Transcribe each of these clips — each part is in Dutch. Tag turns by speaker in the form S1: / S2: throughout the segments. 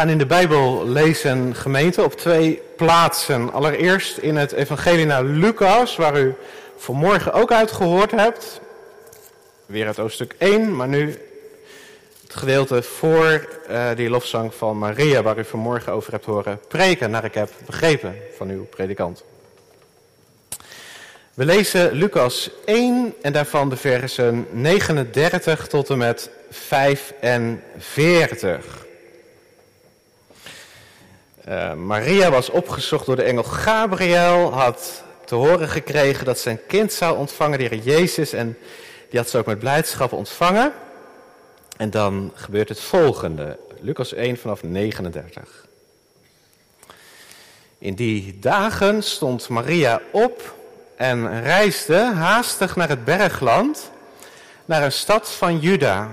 S1: Gaan in de Bijbel lezen gemeente op twee plaatsen. Allereerst in het evangelie naar Lucas, waar u vanmorgen ook uit gehoord hebt. Weer het hoofdstuk 1, maar nu het gedeelte voor uh, die lofzang van Maria, waar u vanmorgen over hebt horen preken, naar ik heb begrepen van uw predikant. We lezen Lucas 1 en daarvan de versen 39 tot en met 45. Uh, Maria was opgezocht door de engel Gabriel, had te horen gekregen dat ze een kind zou ontvangen, de Heer Jezus, en die had ze ook met blijdschap ontvangen. En dan gebeurt het volgende, Lucas 1 vanaf 39. In die dagen stond Maria op en reisde haastig naar het bergland, naar een stad van Juda.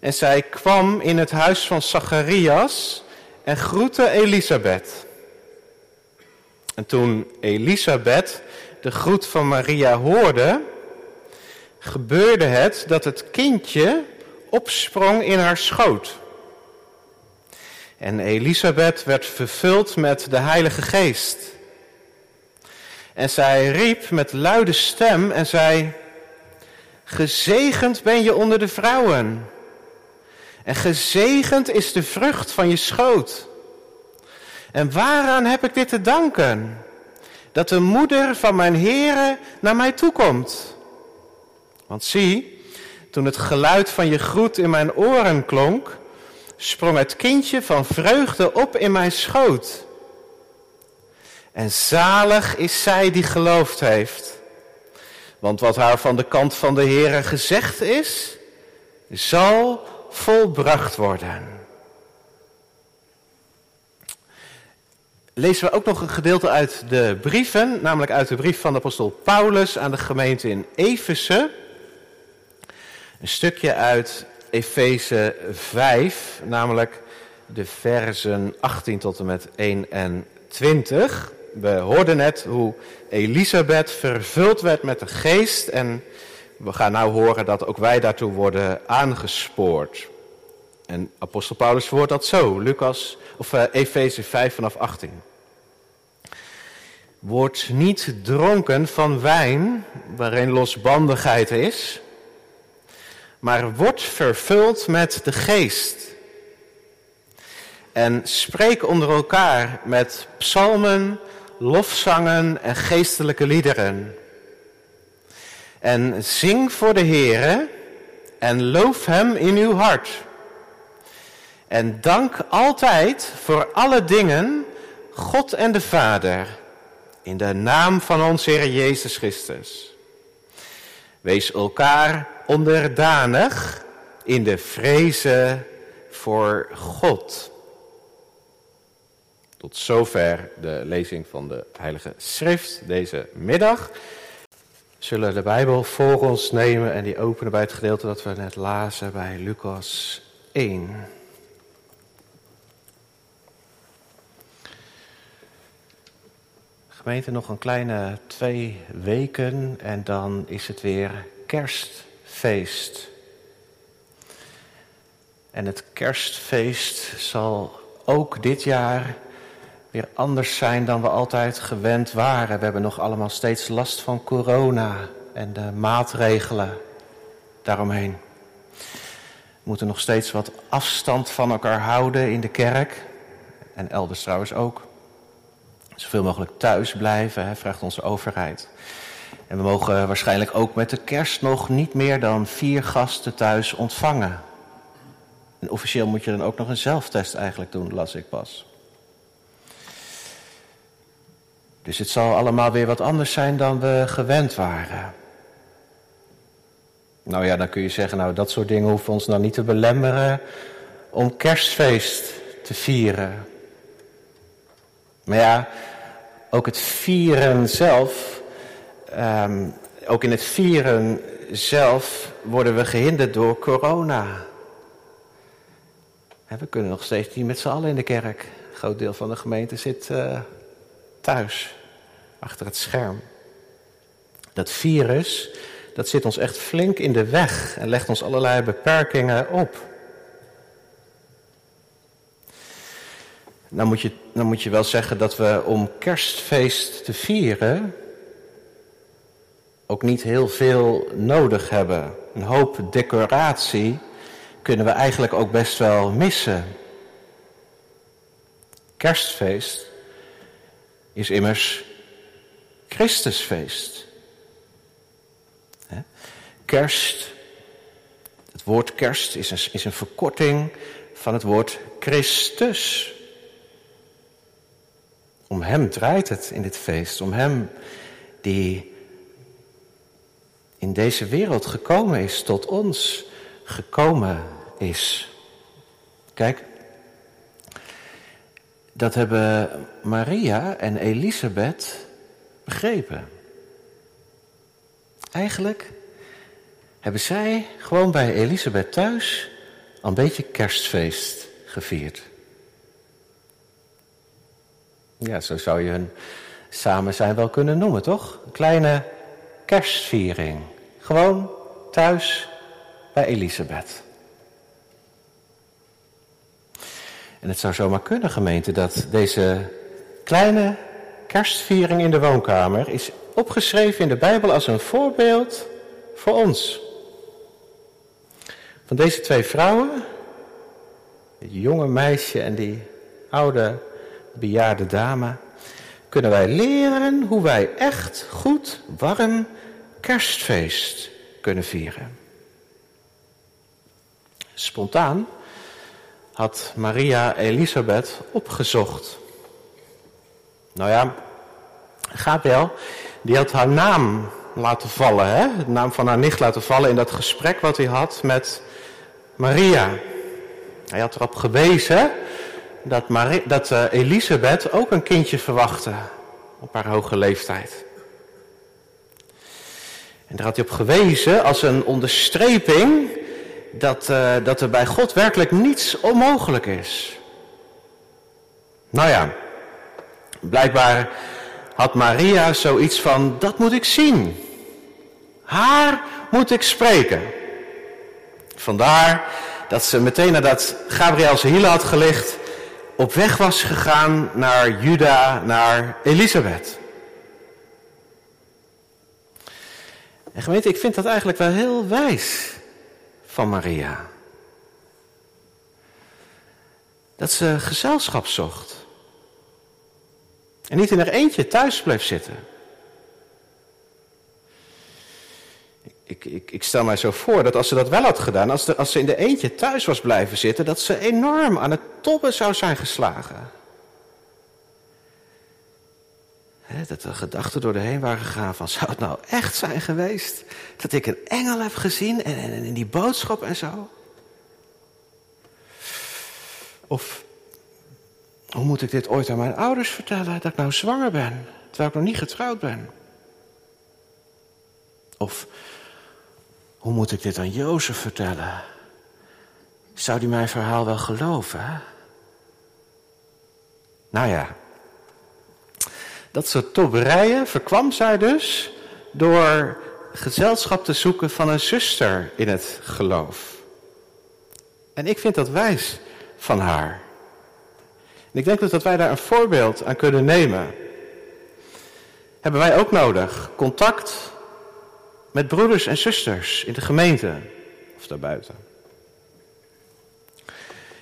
S1: En zij kwam in het huis van Zacharias en groette Elisabeth. En toen Elisabeth de groet van Maria hoorde, gebeurde het dat het kindje opsprong in haar schoot. En Elisabeth werd vervuld met de Heilige Geest. En zij riep met luide stem en zei: Gezegend ben je onder de vrouwen. En gezegend is de vrucht van je schoot. En waaraan heb ik dit te danken? Dat de moeder van mijn Heere naar mij toekomt. Want zie, toen het geluid van je groet in mijn oren klonk, sprong het kindje van vreugde op in mijn schoot. En zalig is zij die geloofd heeft. Want wat haar van de kant van de Heere gezegd is, zal volbracht worden. Lezen we ook nog een gedeelte uit de brieven, namelijk uit de brief van de apostel Paulus aan de gemeente in Efeze. Een stukje uit Efeze 5, namelijk de versen 18 tot en met 21. We hoorden net hoe Elisabeth vervuld werd met de geest en we gaan nou horen dat ook wij daartoe worden aangespoord. En apostel Paulus verwoordt dat zo, Lucas, of uh, Efeze 5 vanaf 18. Word niet dronken van wijn, waarin losbandigheid is, maar word vervuld met de geest. En spreek onder elkaar met psalmen, lofzangen en geestelijke liederen. En zing voor de Heere en loof Hem in uw hart. En dank altijd voor alle dingen God en de Vader, in de naam van onze Heer Jezus Christus. Wees elkaar onderdanig in de vrezen voor God. Tot zover de lezing van de Heilige Schrift deze middag. Zullen de Bijbel voor ons nemen en die openen bij het gedeelte dat we net lazen bij Lucas 1. Gemeente, nog een kleine twee weken en dan is het weer kerstfeest. En het kerstfeest zal ook dit jaar weer anders zijn dan we altijd gewend waren. We hebben nog allemaal steeds last van corona en de maatregelen daaromheen. We moeten nog steeds wat afstand van elkaar houden in de kerk en elders trouwens ook. Zoveel mogelijk thuis blijven, hè, vraagt onze overheid. En we mogen waarschijnlijk ook met de kerst nog niet meer dan vier gasten thuis ontvangen. En officieel moet je dan ook nog een zelftest eigenlijk doen, las ik pas. Dus het zal allemaal weer wat anders zijn dan we gewend waren. Nou ja, dan kun je zeggen, nou dat soort dingen hoeven ons nou niet te belemmeren om kerstfeest te vieren. Maar ja, ook het vieren zelf, um, ook in het vieren zelf worden we gehinderd door corona. we kunnen nog steeds niet met z'n allen in de kerk. Een groot deel van de gemeente zit uh, thuis achter het scherm. Dat virus, dat zit ons echt flink in de weg en legt ons allerlei beperkingen op. Nou moet, je, dan moet je wel zeggen dat we om kerstfeest te vieren ook niet heel veel nodig hebben. Een hoop decoratie kunnen we eigenlijk ook best wel missen. Kerstfeest is immers Christusfeest. Kerst, het woord kerst is een, is een verkorting van het woord Christus. Om Hem draait het in dit feest, om Hem die in deze wereld gekomen is, tot ons gekomen is. Kijk, dat hebben Maria en Elisabeth begrepen. Eigenlijk hebben zij gewoon bij Elisabeth thuis een beetje kerstfeest gevierd. Ja, zo zou je hun samen zijn wel kunnen noemen, toch? Een kleine kerstviering. Gewoon thuis bij Elisabeth. En het zou zomaar kunnen, gemeente, dat deze kleine kerstviering in de woonkamer is opgeschreven in de Bijbel als een voorbeeld voor ons. Van deze twee vrouwen, die jonge meisje en die oude bejaarde dame, kunnen wij leren hoe wij echt goed, warm kerstfeest kunnen vieren. Spontaan had Maria Elisabeth opgezocht. Nou ja, Gabriel, die had haar naam laten vallen, hè? de naam van haar nicht laten vallen in dat gesprek wat hij had met Maria. Hij had erop gewezen dat, Marie, dat uh, Elisabeth ook een kindje verwachtte op haar hoge leeftijd. En daar had hij op gewezen als een onderstreping dat, uh, dat er bij God werkelijk niets onmogelijk is. Nou ja, blijkbaar had Maria zoiets van, dat moet ik zien. Haar moet ik spreken. Vandaar dat ze meteen nadat Gabriel zijn hielen had gelicht, op weg was gegaan naar Juda, naar Elisabeth. En gemeente, ik vind dat eigenlijk wel heel wijs van Maria. Dat ze gezelschap zocht. En niet in haar eentje thuis bleef zitten. Ik, ik, ik, stel mij zo voor dat als ze dat wel had gedaan, als, als ze in de eentje thuis was blijven zitten, dat ze enorm aan het tobben zou zijn geslagen. dat er gedachten door de heen waren gegaan van, zou het nou echt zijn geweest dat ik een engel heb gezien en, en die boodschap en zo? Of, hoe moet ik dit ooit aan mijn ouders vertellen, dat ik nou zwanger ben, terwijl ik nog niet getrouwd ben? Of, hoe moet ik dit aan Jozef vertellen? Zou die mijn verhaal wel geloven? Nou ja, dat soort tobberijen verkwam zij dus door gezelschap te zoeken van een zuster in het geloof. En ik vind dat wijs van haar. En ik denk dus dat wij daar een voorbeeld aan kunnen nemen. Hebben wij ook nodig contact met broeders en zusters in de gemeente of daarbuiten.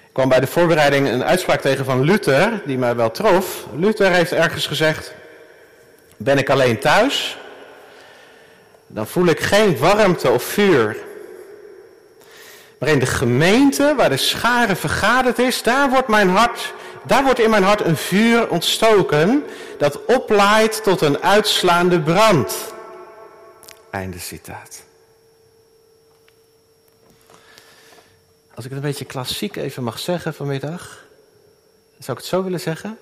S1: Ik kwam bij de voorbereiding een uitspraak tegen van Luther, die mij wel trof. Luther heeft ergens gezegd, ben ik alleen thuis, dan voel ik geen warmte of vuur. Maar in de gemeente, waar de schare vergaderd is, daar wordt mijn hart, daar wordt in mijn hart een vuur ontstoken dat oplaait tot een uitslaande brand. Einde citaat. Als ik het een beetje klassiek even mag zeggen vanmiddag, zou ik het zo willen zeggen.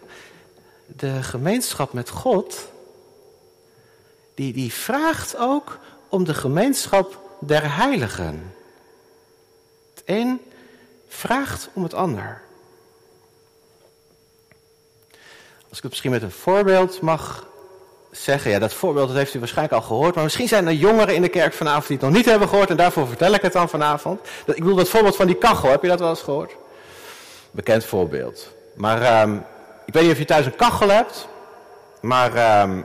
S1: De gemeenschap met God, die, die vraagt ook om de gemeenschap der heiligen. Het een vraagt om het ander. Als ik het misschien met een voorbeeld mag zeggen, ja, dat voorbeeld dat heeft u waarschijnlijk al gehoord, maar misschien zijn er jongeren in de kerk vanavond die het nog niet hebben gehoord en daarvoor vertel ik het dan vanavond. Ik bedoel dat voorbeeld van die kachel, heb je dat wel eens gehoord? Bekend voorbeeld. Maar um, ik weet niet of je thuis een kachel hebt, maar ehm,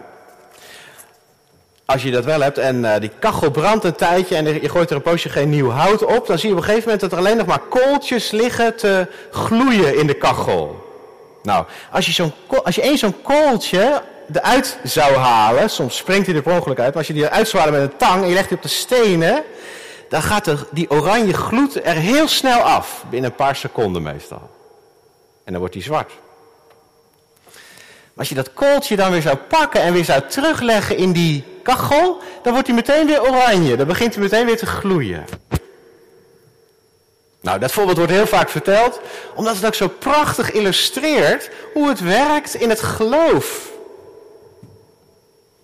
S1: als je dat wel hebt en uh, die kachel brandt een tijdje en je gooit er een poosje geen nieuw hout op, dan zie je op een gegeven moment dat er alleen nog maar kooltjes liggen te gloeien in de kachel. Nou, als je, zo'n, als je één zo'n kooltje eruit zou halen, soms springt hij er per ongeluk uit, maar als je die eruit halen met een tang en je legt die op de stenen, dan gaat de, die oranje gloed er heel snel af, binnen een paar seconden meestal. En dan wordt die zwart. Als je dat kooltje dan weer zou pakken en weer zou terugleggen in die kachel, dan wordt hij meteen weer oranje. Dan begint hij meteen weer te gloeien. Nou, dat voorbeeld wordt heel vaak verteld, omdat het ook zo prachtig illustreert hoe het werkt in het geloof.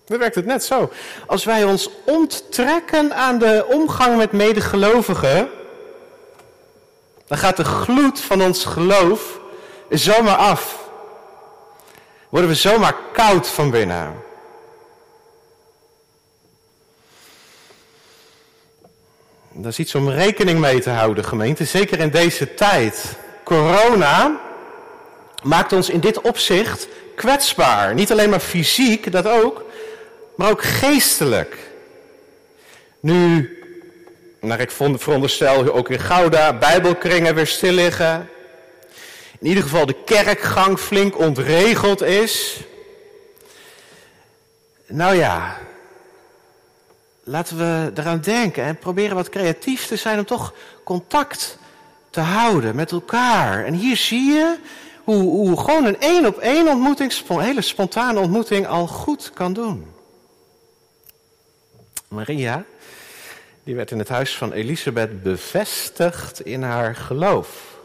S1: Dan werkt het net zo. Als wij ons onttrekken aan de omgang met medegelovigen, dan gaat de gloed van ons geloof zomaar af. Worden we zomaar koud van binnen. Daar is iets om rekening mee te houden, gemeente. Zeker in deze tijd. Corona maakt ons in dit opzicht kwetsbaar. Niet alleen maar fysiek, dat ook, maar ook geestelijk. Nu, naar ik veronderstel, ook in Gouda, bijbelkringen weer stil liggen. In ieder geval de kerkgang flink ontregeld is. Nou ja, laten we eraan denken en proberen wat creatief te zijn om toch contact te houden met elkaar. En hier zie je hoe, hoe gewoon een één op één ontmoeting, een hele spontane ontmoeting al goed kan doen. Maria, die werd in het huis van Elisabeth bevestigd in haar geloof.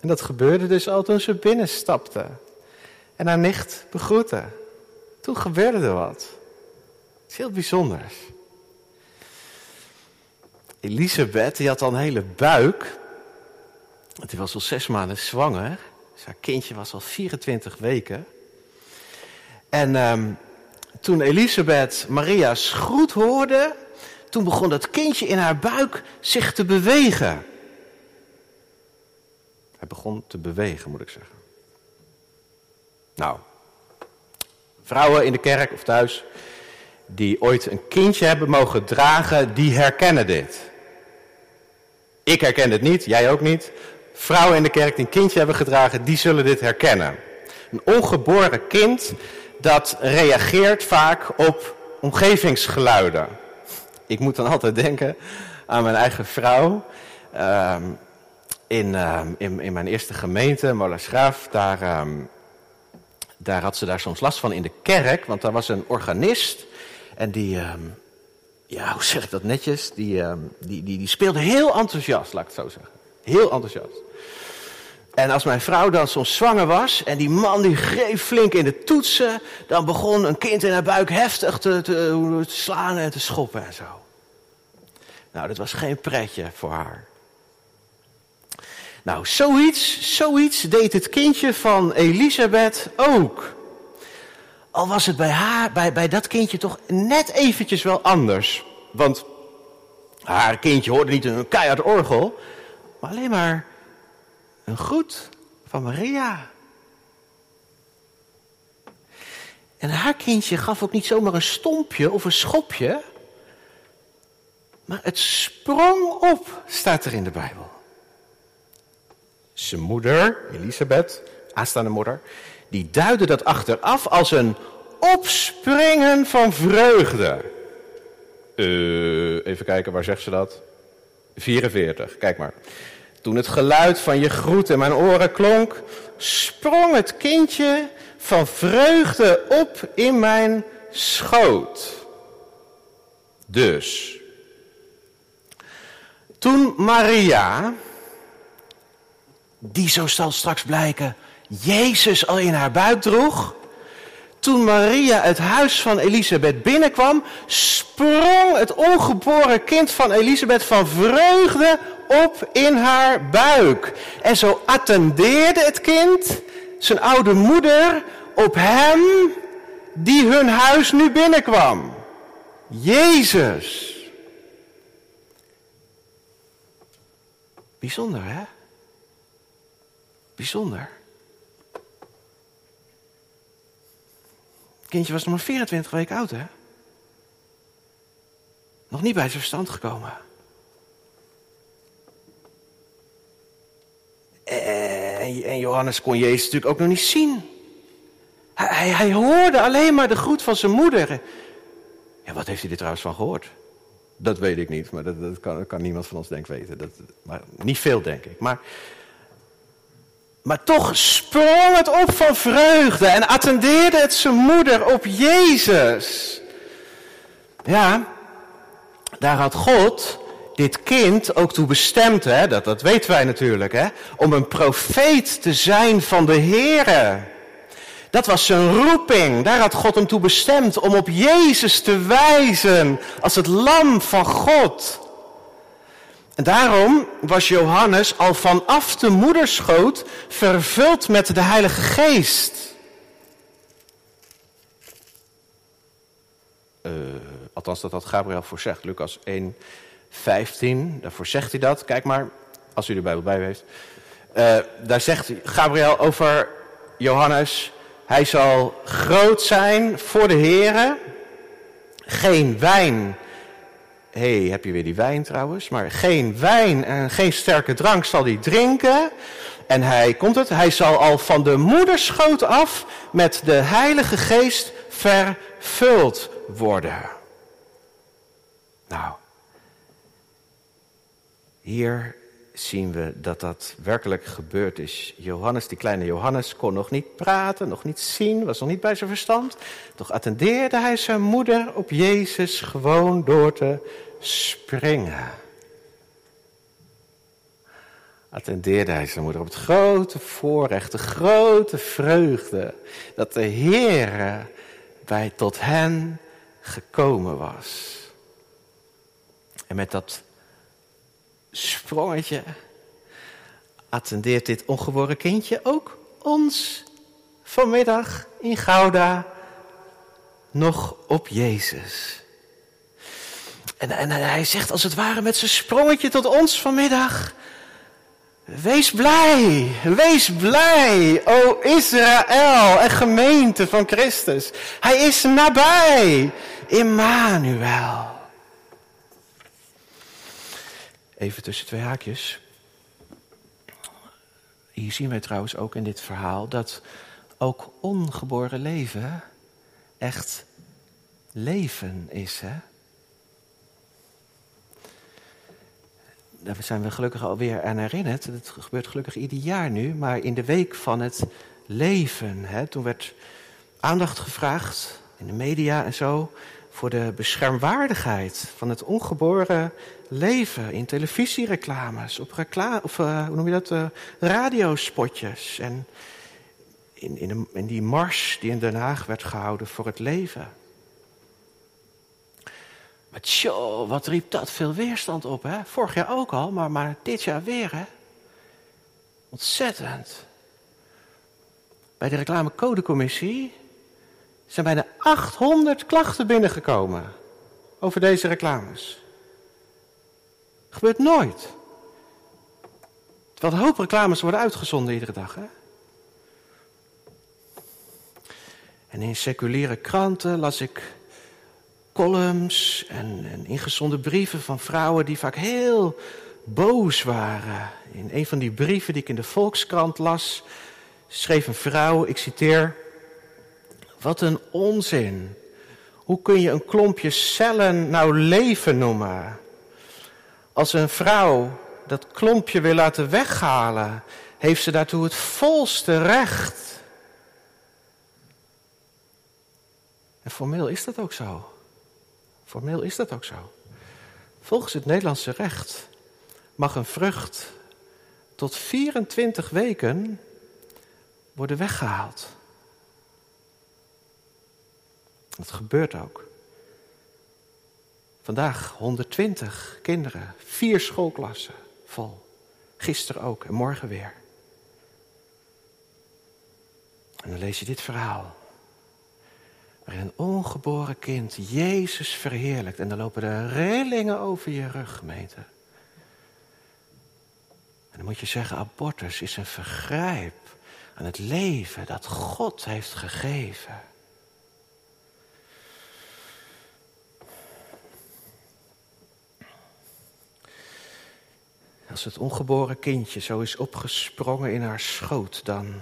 S1: En dat gebeurde dus al toen ze binnenstapte en haar nicht begroette. Toen gebeurde er wat. Het is heel bijzonders. Elisabeth, die had al een hele buik. Die was al zes maanden zwanger. Dus haar kindje was al 24 weken. En um, toen Elisabeth Maria's groet hoorde, toen begon dat kindje in haar buik zich te bewegen. Hij begon te bewegen, moet ik zeggen. Nou, vrouwen in de kerk of thuis die ooit een kindje hebben mogen dragen, die herkennen dit. Ik herken het niet, jij ook niet. Vrouwen in de kerk die een kindje hebben gedragen, die zullen dit herkennen. Een ongeboren kind dat reageert vaak op omgevingsgeluiden. Ik moet dan altijd denken aan mijn eigen vrouw. In, uh, in, in, mijn eerste gemeente, Molasgraaf, daar, uh, daar had ze daar soms last van in de kerk. Want daar was een organist en die, ehm, ja, hoe zeg ik dat netjes? Die, die, die, die speelde heel enthousiast, laat ik het zo zeggen. Heel enthousiast. En als mijn vrouw dan soms zwanger was en die man die greep flink in de toetsen, dan begon een kind in haar buik heftig te, te, te slaan en te schoppen en zo. Nou, dat was geen pretje voor haar. Nou, zoiets, zoiets deed het kindje van Elisabeth ook. Al was het bij haar, bij, bij dat kindje toch net eventjes wel anders. Want haar kindje hoorde niet een keihard orgel, maar alleen maar een groet van Maria. En haar kindje gaf ook niet zomaar een stompje of een schopje. Maar het sprong op, staat er in de Bijbel. Zijn moeder, Elisabeth, aanstaande moeder, die duidde dat achteraf als een opspringen van vreugde. Uh, even kijken, waar zegt ze dat? 44, kijk maar. Toen het geluid van je groet in mijn oren klonk, sprong het kindje van vreugde op in mijn schoot. Dus, toen Maria, die zo zal straks blijken, Jezus al in haar buik droeg, toen Maria het huis van Elisabeth binnenkwam, sprong het ongeboren kind van Elisabeth van vreugde op in haar buik. En zo attendeerde het kind, zijn oude moeder, op hem die hun huis nu binnenkwam. Jezus. Bijzonder, hè? Bijzonder. Kindje was nog maar 24 weken oud, hè? Nog niet bij zijn verstand gekomen. En Johannes kon Jezus natuurlijk ook nog niet zien. Hij, hij, hoorde alleen maar de groet van zijn moeder. Ja, wat heeft hij er trouwens van gehoord? Dat weet ik niet, maar dat, dat, kan, kan, niemand van ons denk weten. Dat, maar niet veel, denk ik. Maar, maar toch sprong het op van vreugde en attendeerde het zijn moeder op Jezus. Ja, daar had God dit kind ook toe bestemd, hè, dat, dat weten wij natuurlijk, hè, om een profeet te zijn van de Here. Dat was zijn roeping. Daar had God hem toe bestemd om op Jezus te wijzen als het lam van God. En daarom was Johannes al vanaf de moederschoot vervuld met de Heilige Geest. Uh, althans, dat had Gabriel voorzegd. Lucas 1, 15, daarvoor zegt hij dat. Kijk maar, als u de Bijbel bij heeft. Uh, daar zegt Gabriel over Johannes. Hij zal groot zijn voor de Here. Geen wijn. Hey, heb je weer die wijn trouwens? Maar geen wijn en geen sterke drank zal hij drinken. En hij, komt het, hij zal al van de moederschoot af met de Heilige Geest vervuld worden. Nou, hier zien we dat dat werkelijk gebeurd is. Johannes, die kleine Johannes, kon nog niet praten, nog niet zien, was nog niet bij zijn verstand. Toch attendeerde hij zijn moeder op Jezus gewoon door te springen. Attendeerde hij zijn moeder op het grote voorrecht, de grote vreugde dat de Heer bij tot hen gekomen was. En met dat sprongetje attendeert dit ongeboren kindje ook ons vanmiddag in Gouda nog op Jezus. En, en, hij zegt als het ware met zijn sprongetje tot ons vanmiddag. Wees blij, wees blij, o Israël en gemeente van Christus. Hij is nabij, Immanuel. Even tussen twee haakjes. Hier zien wij trouwens ook in dit verhaal dat ook ongeboren leven echt leven is. Hè? Daar zijn we gelukkig alweer aan herinnerd. Het gebeurt gelukkig ieder jaar nu, maar in de week van het leven. Hè, toen werd aandacht gevraagd in de media en zo voor de beschermwaardigheid van het ongeboren leven in televisiereclames, op reclame, of uh, hoe noem je dat, uh, radiospotjes en in, in, die mars die in Den Haag werd gehouden voor het leven. Maar tjoh, wat riep dat veel weerstand op, hè? Vorig jaar ook al, maar, maar dit jaar weer, hè? Ontzettend. Bij de reclamecodecommissie zijn bijna 800 klachten binnengekomen over deze reclames. Gebeurt nooit. Terwijl een hoop reclames worden uitgezonden iedere dag. Hè? En in seculiere kranten las ik columns en, en ingezonden brieven van vrouwen die vaak heel boos waren. In een van die brieven die ik in de Volkskrant las, schreef een vrouw, ik citeer, wat een onzin. Hoe kun je een klompje cellen nou leven noemen? Als een vrouw dat klompje wil laten weghalen, heeft ze daartoe het volste recht. En formeel is dat ook zo. Formeel is dat ook zo. Volgens het Nederlandse recht mag een vrucht tot 24 weken worden weggehaald. Dat gebeurt ook. Vandaag 120 kinderen, vier schoolklassen vol. Gisteren ook en morgen weer. En dan lees je dit verhaal. Waarin een ongeboren kind Jezus verheerlijkt. En dan lopen de rillingen over je rug, gemeente. En dan moet je zeggen, abortus is een vergrijp aan het leven dat God heeft gegeven. Als het ongeboren kindje zo is opgesprongen in haar schoot, dan,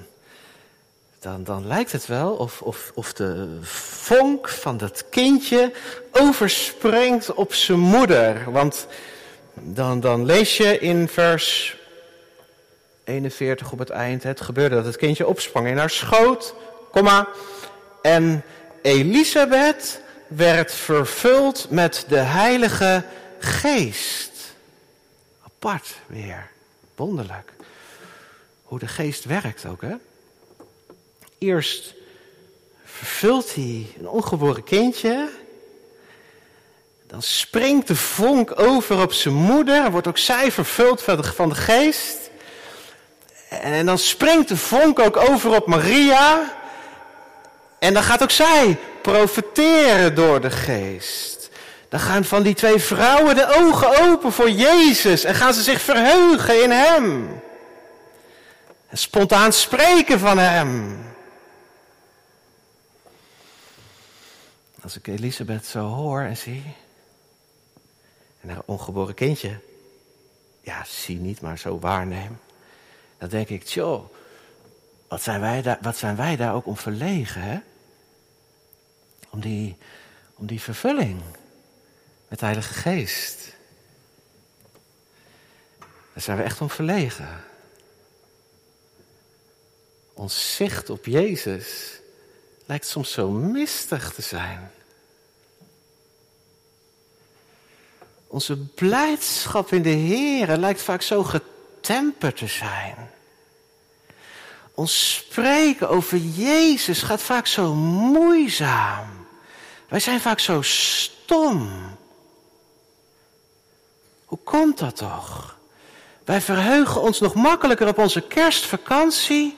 S1: dan, dan lijkt het wel of, of, of de vonk van dat kindje overspringt op zijn moeder. Want dan, dan lees je in vers 41 op het eind, het gebeurde dat het kindje opsprong in haar schoot, komma, en Elisabeth werd vervuld met de Heilige Geest. Apart weer, wonderlijk. Hoe de geest werkt ook, hè? Eerst vervult hij een ongeboren kindje. Dan springt de vonk over op zijn moeder. Wordt ook zij vervuld van de geest. En dan springt de vonk ook over op Maria. En dan gaat ook zij profeteren door de geest. Dan gaan van die twee vrouwen de ogen open voor Jezus en gaan ze zich verheugen in Hem. En spontaan spreken van Hem. Als ik Elisabeth zo hoor en zie, en haar ongeboren kindje, ja, zie niet, maar zo waarneem, dan denk ik, tjoh, wat zijn wij daar, wat zijn wij daar ook om verlegen, hè? Om die, om die vervulling met de Heilige Geest. Daar zijn we echt om verlegen. Ons zicht op Jezus lijkt soms zo mistig te zijn. Onze blijdschap in de Heer lijkt vaak zo getemperd te zijn. Ons spreken over Jezus gaat vaak zo moeizaam. Wij zijn vaak zo stom. Komt dat toch? Wij verheugen ons nog makkelijker op onze kerstvakantie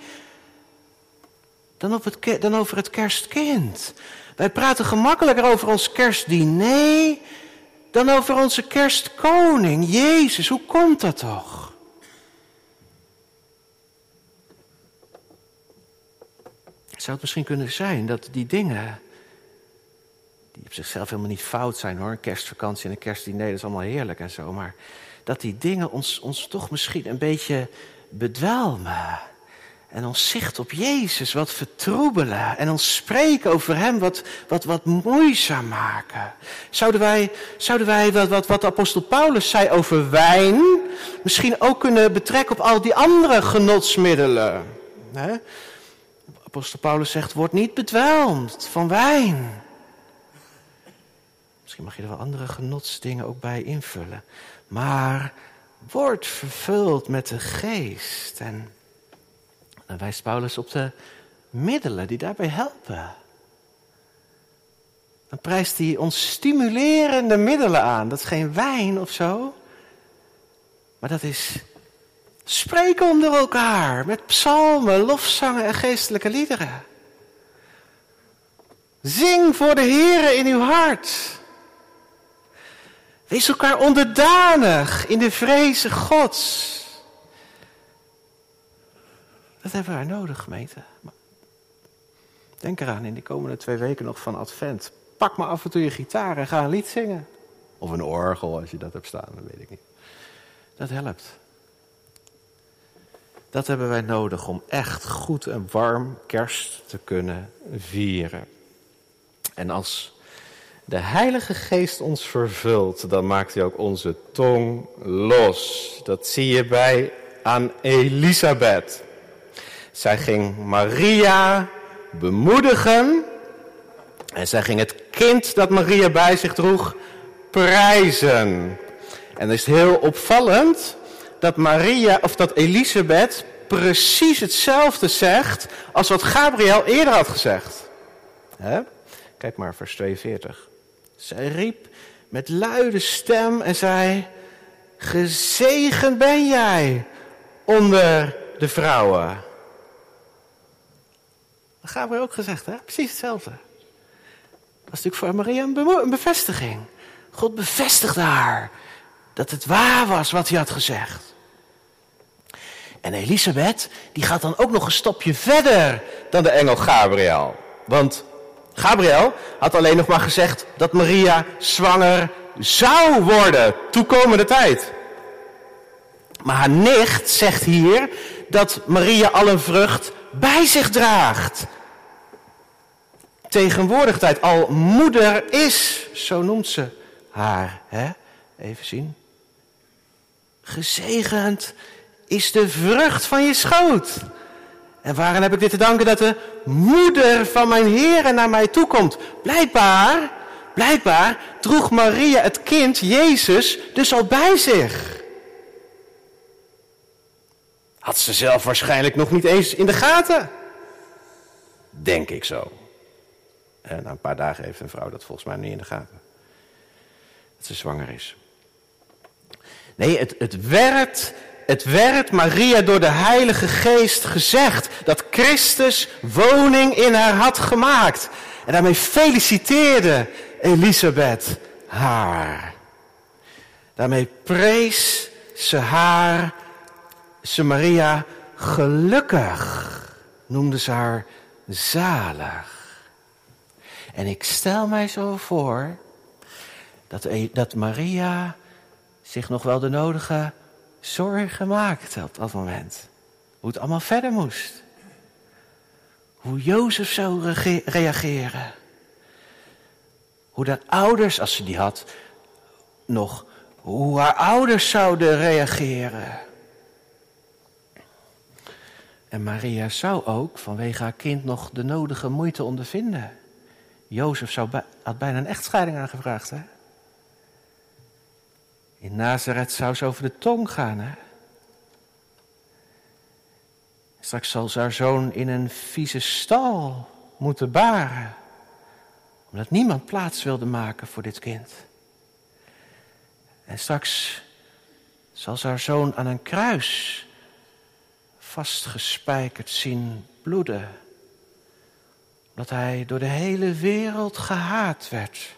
S1: dan, op het, dan over het kerstkind. Wij praten gemakkelijker over ons kerstdiner dan over onze kerstkoning, Jezus. Hoe komt dat toch? Zou het misschien kunnen zijn dat die dingen zichzelf helemaal niet fout zijn hoor. Een kerstvakantie en een kerstdiner, dat is allemaal heerlijk en zo. Maar dat die dingen ons, ons toch misschien een beetje bedwelmen. En ons zicht op Jezus wat vertroebelen. En ons spreken over Hem wat, wat, wat moeizaam maken. Zouden wij, zouden wij wat, wat, wat apostel Paulus zei over wijn... misschien ook kunnen betrekken op al die andere genotsmiddelen. Apostel Paulus zegt, word niet bedwelmd van wijn. Misschien mag je er wel andere genotsdingen ook bij invullen. Maar word vervuld met de geest. En dan wijst Paulus op de middelen die daarbij helpen. Dan prijst hij ons stimulerende middelen aan. Dat is geen wijn of zo. Maar dat is spreken onder elkaar. Met psalmen, lofzangen en geestelijke liederen. Zing voor de Here in uw hart. Wees elkaar onderdanig in de vrezen Gods. Dat hebben wij nodig, gemeente. Denk eraan in de komende twee weken nog van Advent. Pak maar af en toe je gitaar en ga een lied zingen. Of een orgel als je dat hebt staan, dat weet ik niet. Dat helpt. Dat hebben wij nodig om echt goed en warm kerst te kunnen vieren. En als de Heilige Geest ons vervult, dan maakt hij ook onze tong los. Dat zie je bij aan Elisabeth. Zij ging Maria bemoedigen en zij ging het kind dat Maria bij zich droeg prijzen. En het is heel opvallend dat Maria of dat Elisabeth precies hetzelfde zegt als wat Gabriel eerder had gezegd. Kijk maar, vers 42. Zij riep met luide stem en zei: Gezegend ben jij onder de vrouwen. Dat we ook gezegd, hè? Precies hetzelfde. Dat is natuurlijk voor Maria een, bevestiging. God bevestigde haar dat het waar was wat hij had gezegd. En Elisabeth, die gaat dan ook nog een stapje verder dan de engel Gabriel. Want Gabriel had alleen nog maar gezegd dat Maria zwanger zou worden, toekomende tijd. Maar haar nicht zegt hier dat Maria al een vrucht bij zich draagt. Tegenwoordigheid, al moeder is, zo noemt ze haar. Hè? Even zien. Gezegend is de vrucht van je schoot. En waarom heb ik dit te danken dat de moeder van mijn Heer naar mij toekomt? Blijkbaar, blijkbaar droeg Maria het kind, Jezus, dus al bij zich. Had ze zelf waarschijnlijk nog niet eens in de gaten. Denk ik zo. En na een paar dagen heeft een vrouw dat volgens mij niet in de gaten. Dat ze zwanger is. Nee, het, het werd het werd Maria door de Heilige Geest gezegd dat Christus woning in haar had gemaakt. En daarmee feliciteerde Elisabeth haar. Daarmee prees ze haar, ze Maria, gelukkig. Noemde ze haar zalig. En ik stel mij zo voor dat, dat Maria zich nog wel de nodige zorgen gemaakt op dat moment. Hoe het allemaal verder moest. Hoe Jozef zou reageren. Hoe de ouders, als ze die had, nog, hoe haar ouders zouden reageren. En Maria zou ook vanwege haar kind nog de nodige moeite ondervinden. Jozef zou, had bijna een echtscheiding aangevraagd, hè? In Nazareth zou ze over de tong gaan. Hè? Straks zal ze haar zoon in een vieze stal moeten baren. Omdat niemand plaats wilde maken voor dit kind. En straks zal ze haar zoon aan een kruis vastgespijkerd zien bloeden. Omdat hij door de hele wereld gehaat werd.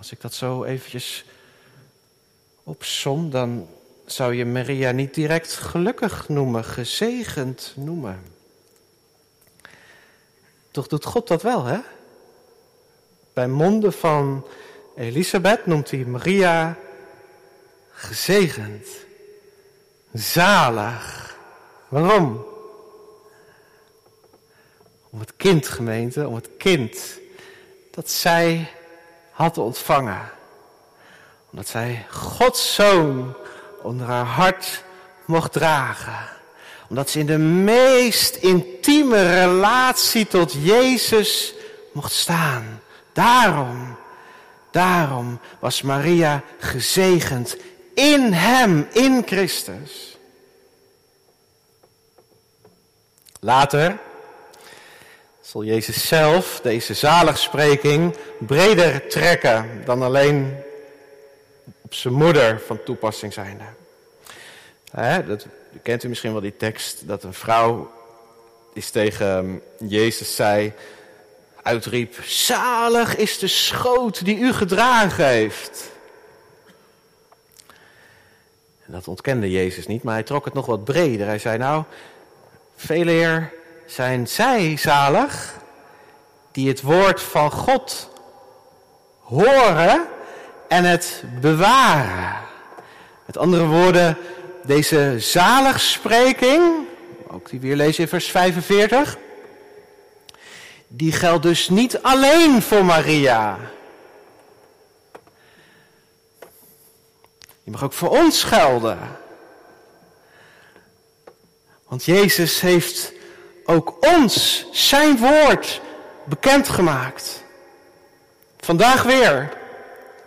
S1: Als ik dat zo eventjes opsom, dan zou je Maria niet direct gelukkig noemen, gezegend noemen. Toch doet God dat wel, hè? Bij monden van Elisabeth noemt hij Maria gezegend, zalig. Waarom? Om het kind, gemeente, om het kind dat zij had ontvangen. Omdat zij Gods zoon onder haar hart mocht dragen. Omdat ze in de meest intieme relatie tot Jezus mocht staan. Daarom, daarom was Maria gezegend in Hem, in Christus. Later zal Jezus zelf deze zaligspreking breder trekken dan alleen op zijn moeder van toepassing zijnde. He, dat kent u misschien wel die tekst dat een vrouw is tegen Jezus zei, uitriep, zalig is de schoot die u gedragen heeft. En dat ontkende Jezus niet, maar hij trok het nog wat breder. Hij zei, nou, veel eer zijn zij zalig die het woord van God horen en het bewaren. Met andere woorden, deze zaligspreking, ook die weer lezen in vers 45, die geldt dus niet alleen voor Maria. Die mag ook voor ons gelden. Want Jezus heeft ook ons zijn woord bekendgemaakt. Vandaag weer,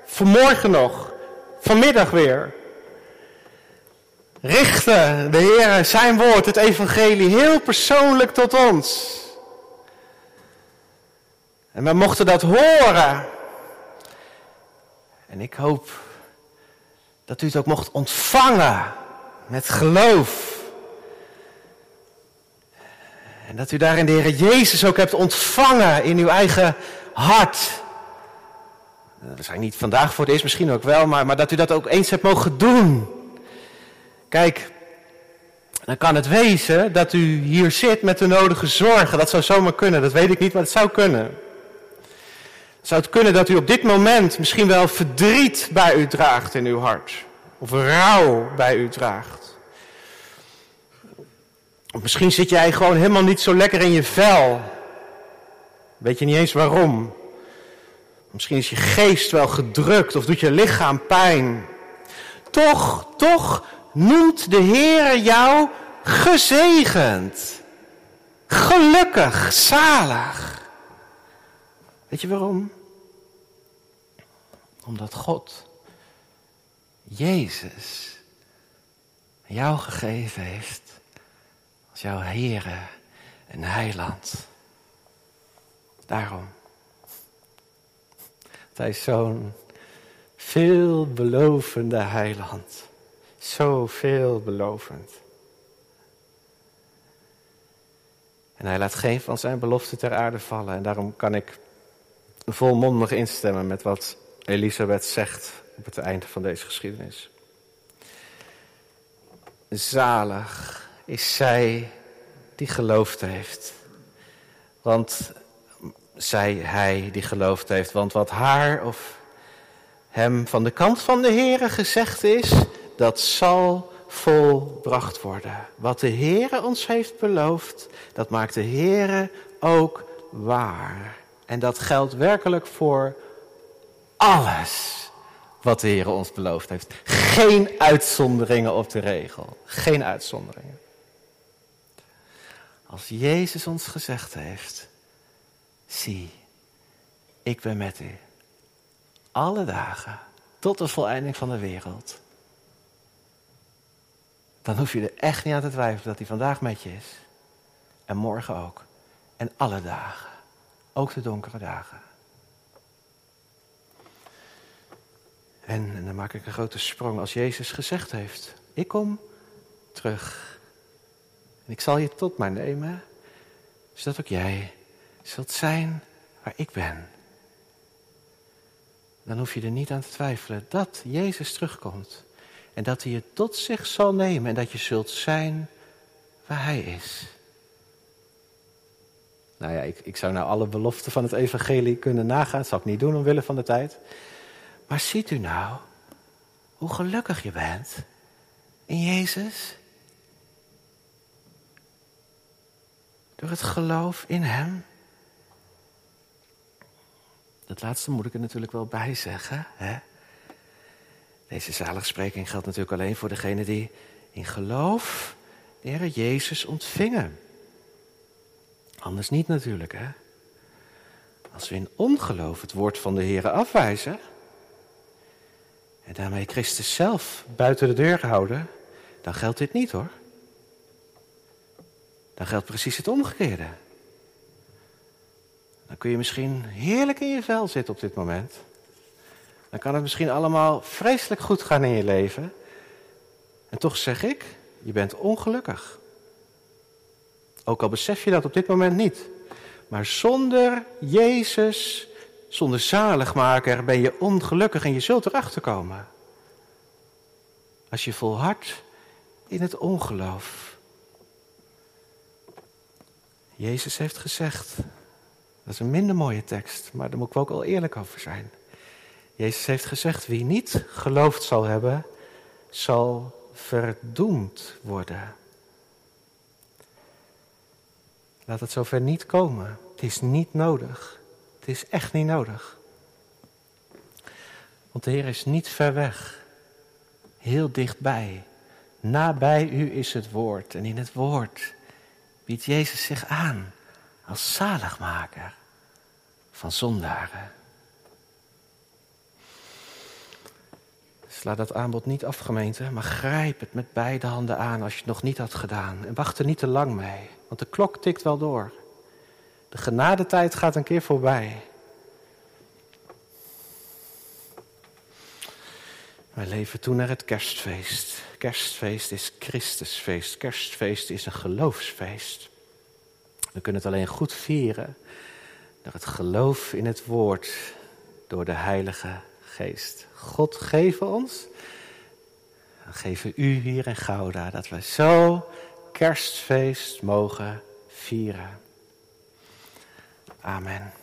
S1: vanmorgen nog, vanmiddag weer. Richten de Heer zijn woord, het evangelie, heel persoonlijk tot ons. En we mochten dat horen. En ik hoop dat u het ook mocht ontvangen met geloof. En dat u daarin de Heer Jezus ook hebt ontvangen in uw eigen hart. Dat zijn niet vandaag voor het eerst, misschien ook wel, maar, maar dat u dat ook eens hebt mogen doen. Kijk, dan kan het wezen dat u hier zit met de nodige zorgen. Dat zou zomaar kunnen, dat weet ik niet, maar het zou kunnen. Zou het kunnen dat u op dit moment misschien wel verdriet bij u draagt in uw hart? Of rouw bij u draagt? Misschien zit jij gewoon helemaal niet zo lekker in je vel. Weet je niet eens waarom. Misschien is je geest wel gedrukt of doet je lichaam pijn. Toch, toch noemt de Heer jou gezegend. Gelukkig, zalig. Weet je waarom? Omdat God, Jezus, jou gegeven heeft jouw Heere en Heiland. Daarom. Hij is zo'n veelbelovende heiland. Zo veelbelovend. En hij laat geen van zijn beloften ter aarde vallen. En daarom kan ik volmondig instemmen met wat Elisabeth zegt op het einde van deze geschiedenis. Zalig is zij die geloofd heeft. Want zij, hij die geloofd heeft. Want wat haar of hem van de kant van de Heere gezegd is, dat zal volbracht worden. Wat de Heere ons heeft beloofd, dat maakt de Heere ook waar. En dat geldt werkelijk voor alles wat de Heere ons beloofd heeft. Geen uitzonderingen op de regel. Geen uitzonderingen. Als Jezus ons gezegd heeft, zie, ik ben met u. Alle dagen, tot de voleinding van de wereld. Dan hoef je er echt niet aan te twijfelen dat hij vandaag met je is. En morgen ook. En alle dagen. Ook de donkere dagen. En, en dan maak ik een grote sprong als Jezus gezegd heeft: Ik kom terug. En ik zal je tot mij nemen, zodat ook jij zult zijn waar ik ben. Dan hoef je er niet aan te twijfelen dat Jezus terugkomt. En dat hij je tot zich zal nemen en dat je zult zijn waar hij is. Nou ja, ik, ik zou nou alle beloften van het evangelie kunnen nagaan. Dat zal ik niet doen omwille van de tijd. Maar ziet u nou hoe gelukkig je bent in Jezus? Door het geloof in Hem. Dat laatste moet ik er natuurlijk wel bij zeggen. Hè? Deze zaligspreking geldt natuurlijk alleen voor degenen die in geloof de Heer Jezus ontvingen. Anders niet natuurlijk, hè? Als we in ongeloof het woord van de Heer afwijzen en daarmee Christus zelf buiten de deur houden, dan geldt dit niet hoor. Dan geldt precies het omgekeerde. Dan kun je misschien heerlijk in je vel zitten op dit moment. Dan kan het misschien allemaal vreselijk goed gaan in je leven. En toch zeg ik, je bent ongelukkig. Ook al besef je dat op dit moment niet. Maar zonder Jezus, zonder zaligmaker ben je ongelukkig en je zult erachter komen. Als je volhardt in het ongeloof. Jezus heeft gezegd, dat is een minder mooie tekst, maar daar moet ik ook al eerlijk over zijn. Jezus heeft gezegd, wie niet geloofd zal hebben, zal verdoemd worden. Laat het zover niet komen. Het is niet nodig. Het is echt niet nodig. Want de Heer is niet ver weg. Heel dichtbij. Nabij u is het woord. En in het woord biedt Jezus zich aan als zaligmaker van zondaren. Sla dat aanbod niet af, gemeente, maar grijp het met beide handen aan als je het nog niet had gedaan. En wacht er niet te lang mee, want de klok tikt wel door. De genadetijd gaat een keer voorbij. Wij leven toen naar het kerstfeest. Kerstfeest is Christusfeest. Kerstfeest is een geloofsfeest. We kunnen het alleen goed vieren door het geloof in het woord, door de Heilige Geest. God geven ons, geven u hier in Gouda, dat we zo kerstfeest mogen vieren. Amen.